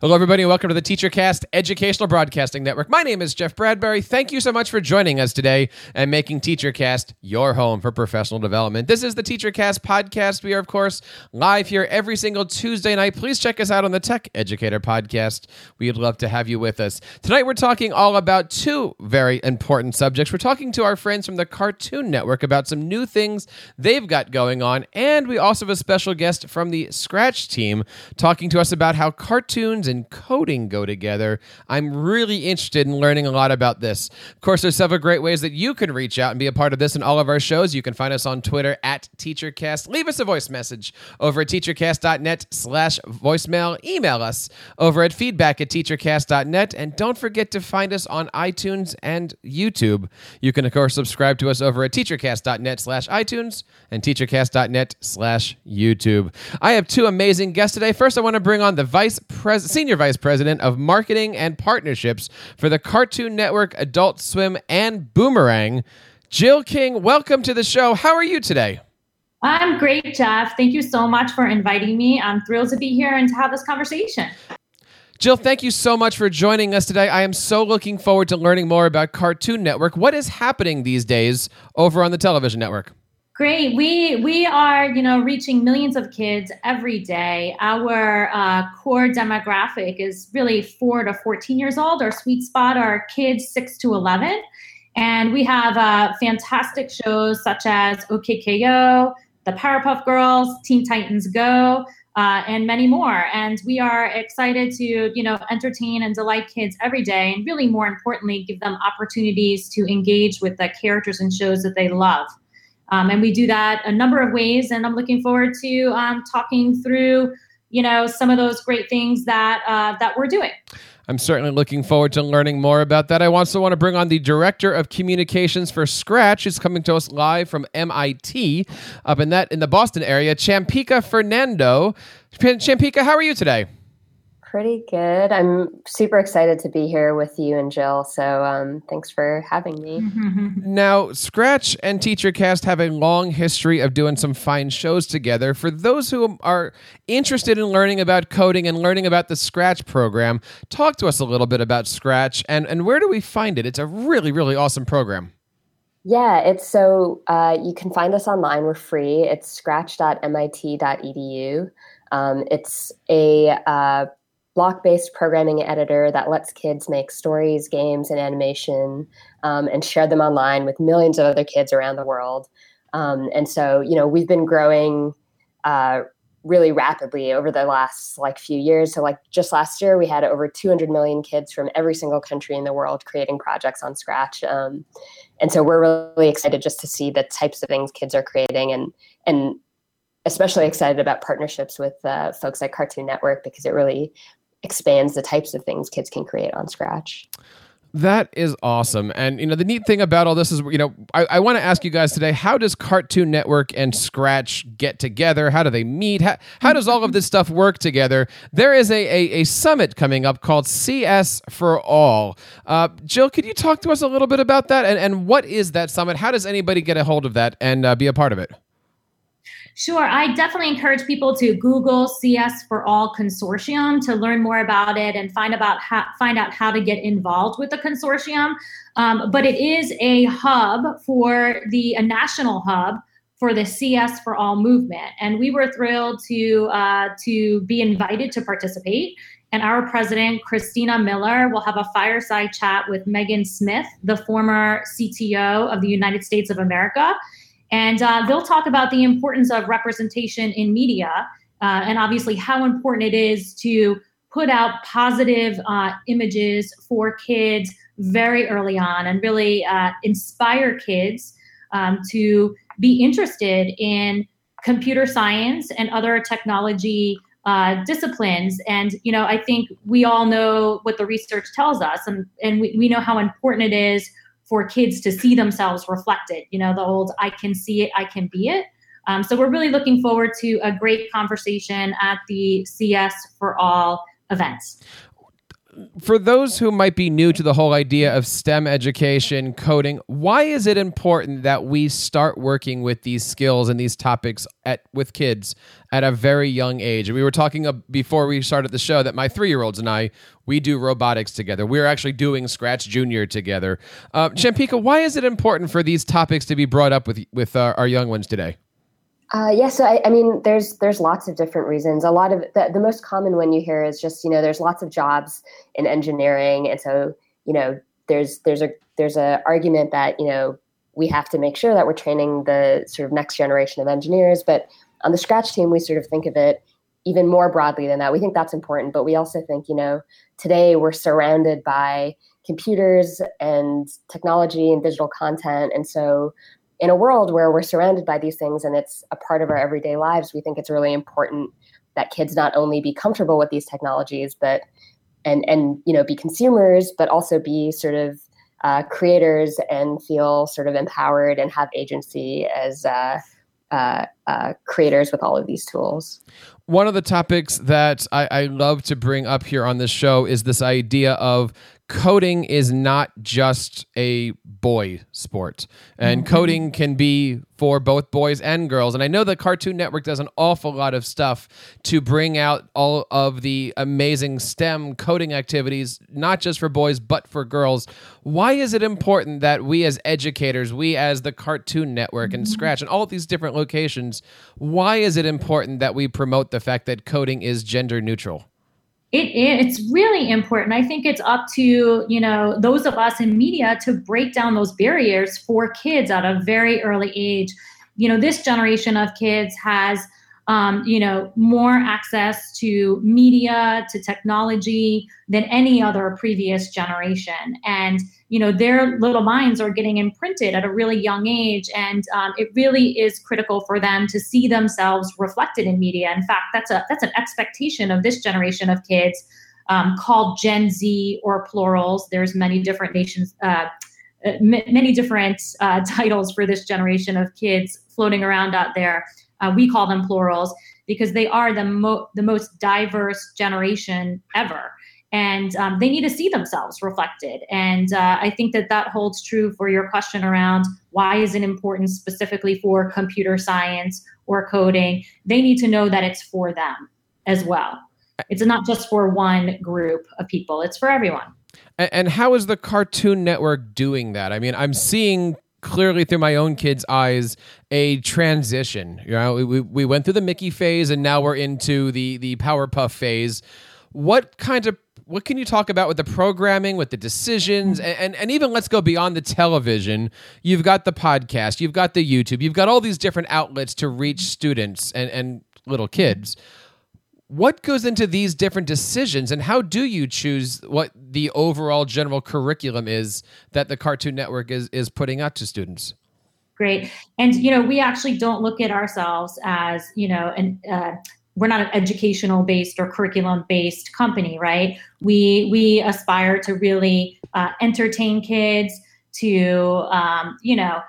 Hello, everybody, and welcome to the TeacherCast Educational Broadcasting Network. My name is Jeff Bradbury. Thank you so much for joining us today and making TeacherCast your home for professional development. This is the TeacherCast podcast. We are, of course, live here every single Tuesday night. Please check us out on the Tech Educator podcast. We'd love to have you with us. Tonight, we're talking all about two very important subjects. We're talking to our friends from the Cartoon Network about some new things they've got going on, and we also have a special guest from the Scratch team talking to us about how cartoons and coding go together. I'm really interested in learning a lot about this. Of course, there's several great ways that you can reach out and be a part of this and all of our shows. You can find us on Twitter at TeacherCast. Leave us a voice message over at teachercast.net slash voicemail. Email us over at feedback at teachercast.net. And don't forget to find us on iTunes and YouTube. You can, of course, subscribe to us over at teachercast.net slash iTunes and teachercast.net slash YouTube. I have two amazing guests today. First, I want to bring on the vice president Senior Vice President of Marketing and Partnerships for the Cartoon Network, Adult Swim, and Boomerang. Jill King, welcome to the show. How are you today? I'm great, Jeff. Thank you so much for inviting me. I'm thrilled to be here and to have this conversation. Jill, thank you so much for joining us today. I am so looking forward to learning more about Cartoon Network. What is happening these days over on the television network? Great. We we are you know reaching millions of kids every day. Our uh, core demographic is really four to fourteen years old. Our sweet spot are kids six to eleven, and we have uh, fantastic shows such as OK K.O., The Powerpuff Girls, Teen Titans Go. Uh, and many more. And we are excited to, you know, entertain and delight kids every day, and really more importantly, give them opportunities to engage with the characters and shows that they love. Um, and we do that a number of ways. And I'm looking forward to um, talking through, you know, some of those great things that uh, that we're doing. I'm certainly looking forward to learning more about that. I also want to bring on the director of communications for Scratch, who's coming to us live from MIT up in that in the Boston area. Champika Fernando. Champika, how are you today? Pretty good. I'm super excited to be here with you and Jill. So um, thanks for having me. Now, Scratch and TeacherCast have a long history of doing some fine shows together. For those who are interested in learning about coding and learning about the Scratch program, talk to us a little bit about Scratch and, and where do we find it? It's a really, really awesome program. Yeah, it's so uh, you can find us online. We're free. It's scratch.mit.edu. Um, it's a uh, block based programming editor that lets kids make stories, games, and animation um, and share them online with millions of other kids around the world. Um, and so, you know, we've been growing uh, really rapidly over the last like few years. So, like just last year, we had over 200 million kids from every single country in the world creating projects on Scratch. Um, and so, we're really excited just to see the types of things kids are creating and and especially excited about partnerships with uh, folks like Cartoon Network because it really expands the types of things kids can create on Scratch. That is awesome. And, you know, the neat thing about all this is, you know, I, I want to ask you guys today how does Cartoon Network and Scratch get together? How do they meet? How, how does all of this stuff work together? There is a, a, a summit coming up called CS for All. Uh, Jill, could you talk to us a little bit about that? And, and what is that summit? How does anybody get a hold of that and uh, be a part of it? Sure. I definitely encourage people to Google CS for All Consortium to learn more about it and find about how, find out how to get involved with the consortium. Um, but it is a hub for the a national hub for the CS for All movement, and we were thrilled to uh, to be invited to participate. And our president, Christina Miller, will have a fireside chat with Megan Smith, the former CTO of the United States of America and uh, they'll talk about the importance of representation in media uh, and obviously how important it is to put out positive uh, images for kids very early on and really uh, inspire kids um, to be interested in computer science and other technology uh, disciplines. And, you know, I think we all know what the research tells us, and, and we, we know how important it is for kids to see themselves reflected. You know, the old I can see it, I can be it. Um, so we're really looking forward to a great conversation at the CS for All events. For those who might be new to the whole idea of STEM education, coding, why is it important that we start working with these skills and these topics at with kids at a very young age? We were talking uh, before we started the show that my three year olds and I we do robotics together. We're actually doing Scratch Junior together. Uh, Champika, why is it important for these topics to be brought up with with uh, our young ones today? Uh, yeah, so I, I, mean, there's there's lots of different reasons. A lot of the, the most common one you hear is just you know there's lots of jobs in engineering, and so you know there's there's a there's a argument that you know we have to make sure that we're training the sort of next generation of engineers. But on the Scratch team, we sort of think of it even more broadly than that. We think that's important, but we also think you know today we're surrounded by computers and technology and digital content, and so in a world where we're surrounded by these things and it's a part of our everyday lives, we think it's really important that kids not only be comfortable with these technologies, but and and you know be consumers, but also be sort of uh, creators and feel sort of empowered and have agency as uh, uh, uh creators with all of these tools. One of the topics that I, I love to bring up here on this show is this idea of coding is not just a boy sport and mm-hmm. coding can be for both boys and girls and i know the cartoon network does an awful lot of stuff to bring out all of the amazing stem coding activities not just for boys but for girls why is it important that we as educators we as the cartoon network and mm-hmm. scratch and all these different locations why is it important that we promote the fact that coding is gender neutral it, it's really important. I think it's up to you know those of us in media to break down those barriers for kids at a very early age. You know, this generation of kids has um, you know, more access to media, to technology than any other previous generation. And, you know, their little minds are getting imprinted at a really young age. And um, it really is critical for them to see themselves reflected in media. In fact, that's a that's an expectation of this generation of kids um, called Gen Z or plurals. There's many different nations. Uh, uh many different uh, titles for this generation of kids floating around out there. Uh, we call them plurals because they are the, mo- the most diverse generation ever. And um, they need to see themselves reflected. And uh, I think that that holds true for your question around why is it important specifically for computer science or coding? They need to know that it's for them as well. It's not just for one group of people, it's for everyone. And how is the Cartoon Network doing that? I mean, I'm seeing clearly through my own kids' eyes a transition. You know, we, we went through the Mickey phase and now we're into the the Powerpuff phase. What kind of what can you talk about with the programming, with the decisions, and, and, and even let's go beyond the television. You've got the podcast, you've got the YouTube, you've got all these different outlets to reach students and, and little kids what goes into these different decisions and how do you choose what the overall general curriculum is that the cartoon network is is putting out to students? Great. And you know we actually don't look at ourselves as you know an uh, we're not an educational based or curriculum based company right? We we aspire to really uh, entertain kids to um, you know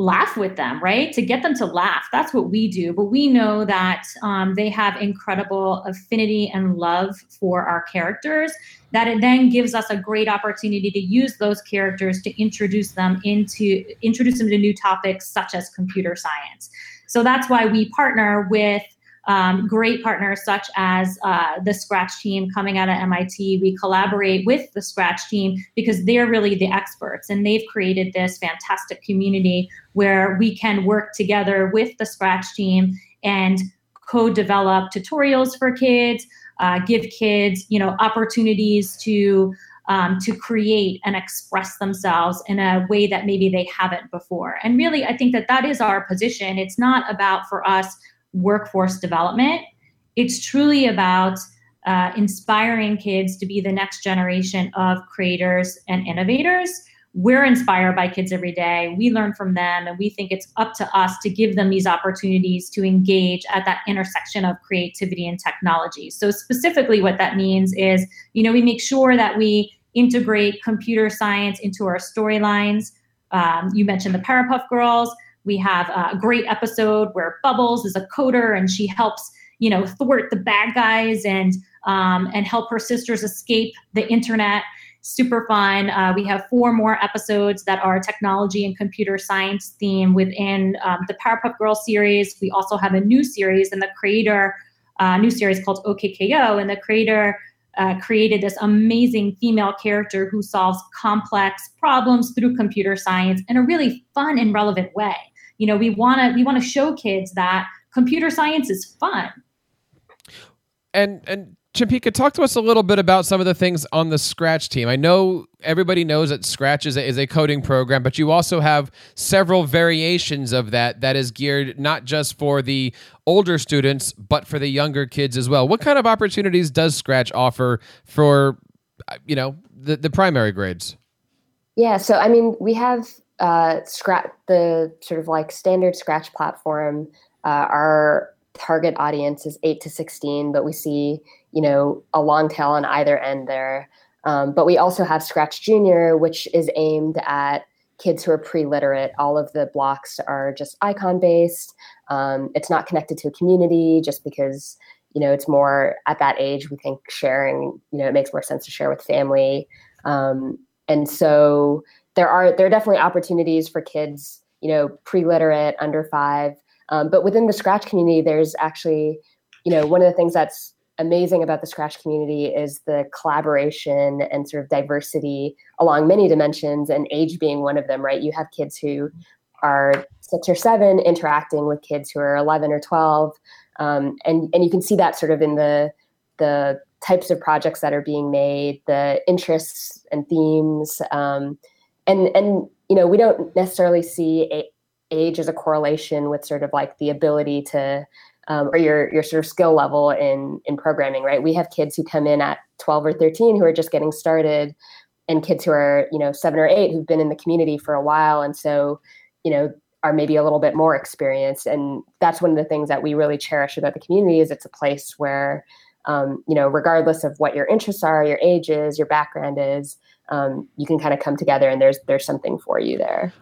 laugh with them, right? To get them to laugh. That's what we do. But we know that um, they have incredible affinity and love for our characters, that it then gives us a great opportunity to use those characters to introduce them into introduce them to new topics such as computer science. So that's why we partner with um, great partners such as uh, the Scratch team coming out of MIT. We collaborate with the Scratch team because they're really the experts and they've created this fantastic community where we can work together with the Scratch team and co-develop tutorials for kids, uh, give kids, you know, opportunities to um, to create and express themselves in a way that maybe they haven't before. And really, I think that that is our position. It's not about for us workforce development. It's truly about uh, inspiring kids to be the next generation of creators and innovators. We're inspired by kids every day. We learn from them, and we think it's up to us to give them these opportunities to engage at that intersection of creativity and technology. So, specifically, what that means is, you know, we make sure that we integrate computer science into our storylines. Um, you mentioned the Powerpuff Girls we have a great episode where Bubbles is a coder and she helps you know, thwart the bad guys and um, and help her sisters escape the internet. Super fun. Uh, we have four more episodes that are technology and computer science theme within um, the Powerpuff Girls series. We also have a new series, and the creator, uh, new series called OK K.O., and the creator uh, created this amazing female character who solves complex problems through computer science in a really fun and relevant way. You know, we want to we want to show kids that computer science is fun. And and Champika, talk to us a little bit about some of the things on the Scratch team. I know everybody knows that Scratch is a, is a coding program, but you also have several variations of that that is geared not just for the older students, but for the younger kids as well. What kind of opportunities does Scratch offer for, you know, the, the primary grades? Yeah, so I mean, we have uh, Scratch, the sort of like standard Scratch platform. Uh, our target audience is 8 to 16, but we see you know, a long tail on either end there. Um, but we also have Scratch Junior, which is aimed at kids who are pre-literate. All of the blocks are just icon based. Um, it's not connected to a community just because you know it's more at that age we think sharing you know it makes more sense to share with family um, and so there are there are definitely opportunities for kids you know pre-literate under five um, but within the scratch community there's actually you know one of the things that's amazing about the Scratch community is the collaboration and sort of diversity along many dimensions, and age being one of them, right? You have kids who are six or seven interacting with kids who are 11 or 12. Um, and, and you can see that sort of in the, the types of projects that are being made, the interests and themes. Um, and, and, you know, we don't necessarily see a, age as a correlation with sort of like the ability to um, or your your sort of skill level in in programming, right? We have kids who come in at 12 or 13 who are just getting started, and kids who are you know seven or eight who've been in the community for a while, and so you know are maybe a little bit more experienced. And that's one of the things that we really cherish about the community is it's a place where um, you know regardless of what your interests are, your ages, your background is, um, you can kind of come together and there's there's something for you there.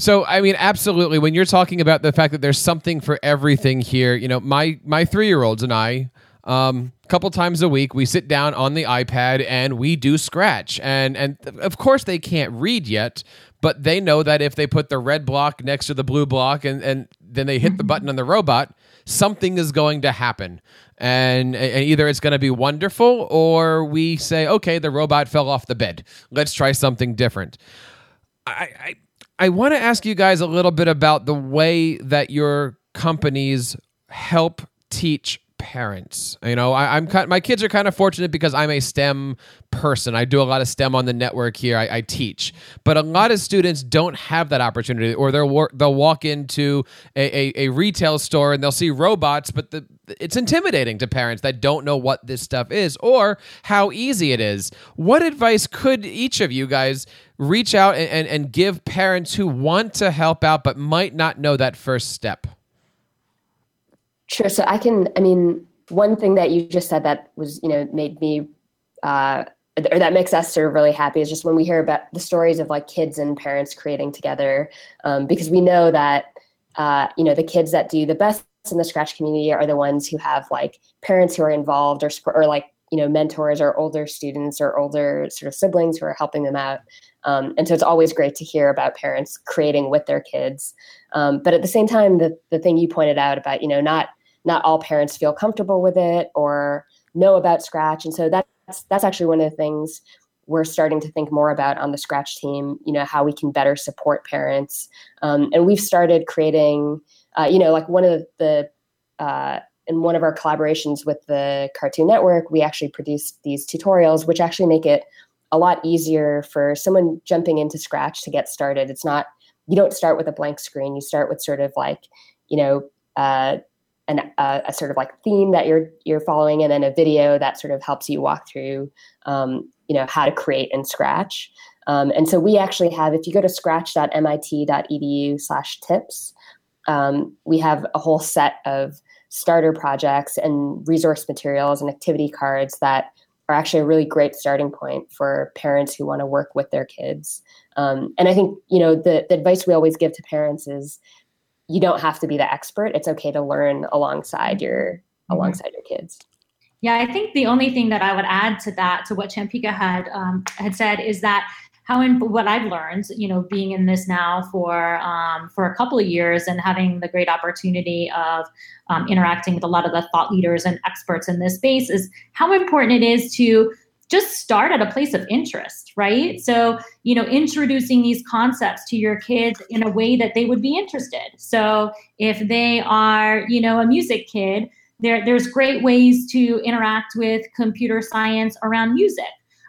So I mean, absolutely. When you're talking about the fact that there's something for everything here, you know, my my three year olds and I, a um, couple times a week, we sit down on the iPad and we do Scratch, and and of course they can't read yet, but they know that if they put the red block next to the blue block and and then they hit the button on the robot, something is going to happen. And, and either it's going to be wonderful or we say, okay, the robot fell off the bed. Let's try something different. I, I I want to ask you guys a little bit about the way that your companies help teach parents. You know, I, am kind, my kids are kind of fortunate because I'm a STEM person. I do a lot of STEM on the network here. I, I teach, but a lot of students don't have that opportunity, or they'll they'll walk into a, a, a retail store and they'll see robots, but the it's intimidating to parents that don't know what this stuff is or how easy it is. What advice could each of you guys reach out and, and, and give parents who want to help out but might not know that first step? Sure. So I can, I mean, one thing that you just said that was, you know, made me, uh, or that makes us sort of really happy is just when we hear about the stories of like kids and parents creating together, um, because we know that, uh, you know, the kids that do the best in the Scratch community are the ones who have like parents who are involved or, or like, you know, mentors or older students or older sort of siblings who are helping them out. Um, and so it's always great to hear about parents creating with their kids. Um, but at the same time, the, the thing you pointed out about, you know, not not all parents feel comfortable with it or know about Scratch. And so that's that's actually one of the things we're starting to think more about on the Scratch team, you know, how we can better support parents. Um, and we've started creating, uh, you know, like one of the, uh, in one of our collaborations with the Cartoon Network, we actually produced these tutorials, which actually make it a lot easier for someone jumping into Scratch to get started. It's not you don't start with a blank screen. You start with sort of like you know uh, an, uh, a sort of like theme that you're you're following, and then a video that sort of helps you walk through um, you know how to create in Scratch. Um, and so we actually have if you go to scratch.mit.edu/tips, um, we have a whole set of starter projects and resource materials and activity cards that are actually a really great starting point for parents who want to work with their kids. Um, and I think you know the, the advice we always give to parents is you don't have to be the expert. It's okay to learn alongside your mm-hmm. alongside your kids. Yeah, I think the only thing that I would add to that, to what Champika had um, had said, is that how in, what I've learned, you know, being in this now for um, for a couple of years and having the great opportunity of um, interacting with a lot of the thought leaders and experts in this space is how important it is to just start at a place of interest, right? So, you know, introducing these concepts to your kids in a way that they would be interested. So, if they are, you know, a music kid, there, there's great ways to interact with computer science around music.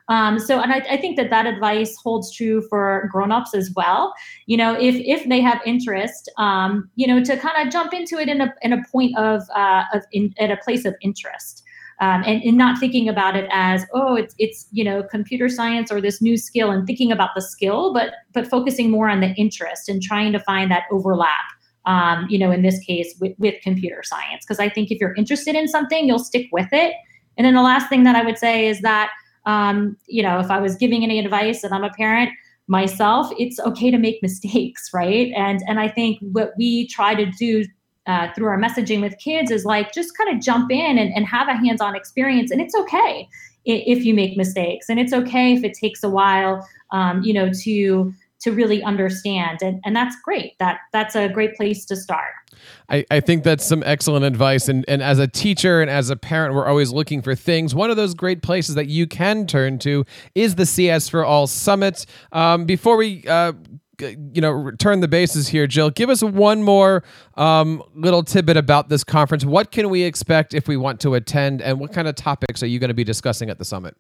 Um, so, and I, I, think that that advice holds true for grown-ups as well. You know, if if they have interest, um, you know, to kind of jump into it in a in a point of uh, of in, at a place of interest. Um, and, and not thinking about it as oh it's it's you know computer science or this new skill and thinking about the skill but but focusing more on the interest and trying to find that overlap um, you know, in this case with, with computer science. Because I think if you're interested in something, you'll stick with it. And then the last thing that I would say is that, um, you know, if I was giving any advice and I'm a parent myself, it's okay to make mistakes, right? And and I think what we try to do uh, through our messaging with kids is like just kind of jump in and, and have a hands-on experience, and it's okay if you make mistakes, and it's okay if it takes a while, um, you know, to to really understand. And, and that's great. That that's a great place to start. I, I think that's some excellent advice. And, and as a teacher and as a parent we're always looking for things. One of those great places that you can turn to is the cs for all summit. Um, before we uh, you know return the bases here jill. Give us one more um, little tidbit about this conference. What can we expect if we want to attend and what kind of topics are you going to be discussing at the summit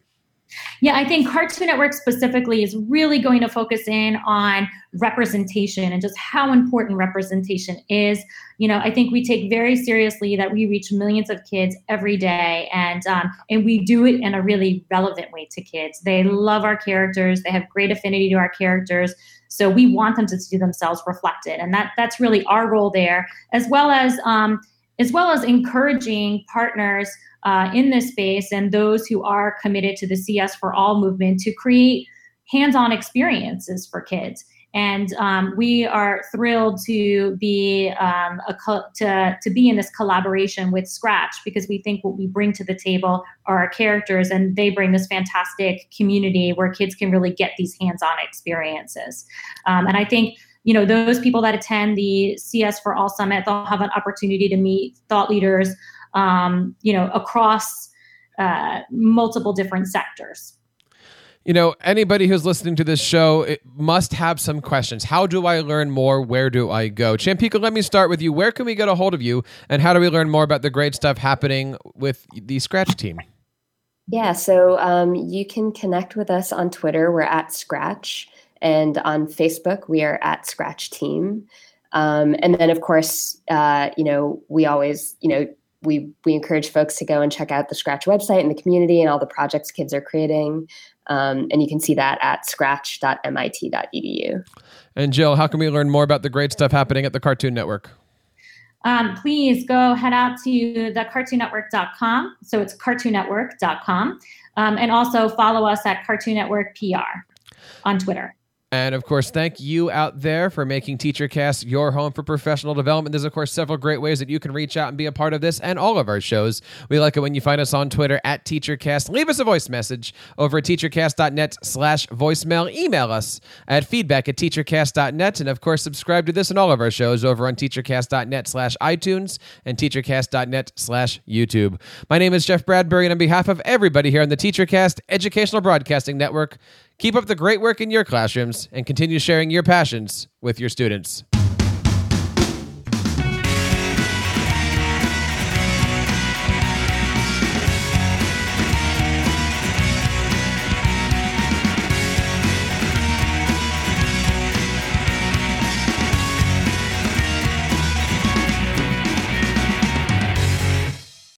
yeah, I think Cartoon Network specifically is really going to focus in on representation and just how important representation is. You know, I think we take very seriously that we reach millions of kids every day, and um, and we do it in a really relevant way to kids. They love our characters. They have great affinity to our characters. So we want them to see themselves reflected, and that that's really our role there, as well as um, as well as encouraging partners uh, in this space and those who are committed to the CS for All movement to create hands on experiences for kids. And um, we are thrilled to be um, co- to, to be in this collaboration with Scratch because we think what we bring to the table are our characters, and they bring this fantastic community where kids can really get these hands-on experiences. Um, and I think you know those people that attend the CS for All Summit, they'll have an opportunity to meet thought leaders um, you know, across uh, multiple different sectors. You know, anybody who's listening to this show must have some questions. How do I learn more? Where do I go? Champika, let me start with you. Where can we get a hold of you? And how do we learn more about the great stuff happening with the Scratch team? Yeah, so um, you can connect with us on Twitter. We're at Scratch. And on Facebook, we are at Scratch Team. Um, and then, of course, uh, you know, we always, you know, we we encourage folks to go and check out the Scratch website and the community and all the projects kids are creating. Um, and you can see that at scratch.mit.edu. And Jill, how can we learn more about the great stuff happening at the Cartoon Network? Um, please go head out to thecartoonnetwork.com. So it's cartoonnetwork.com. Um, and also follow us at Cartoon Network PR on Twitter. And of course, thank you out there for making TeacherCast your home for professional development. There's, of course, several great ways that you can reach out and be a part of this and all of our shows. We like it when you find us on Twitter at TeacherCast. Leave us a voice message over at teachercast.net slash voicemail. Email us at feedback at teachercast.net. And of course, subscribe to this and all of our shows over on teachercast.net slash iTunes and teachercast.net slash YouTube. My name is Jeff Bradbury, and on behalf of everybody here on the TeacherCast Educational Broadcasting Network, Keep up the great work in your classrooms and continue sharing your passions with your students.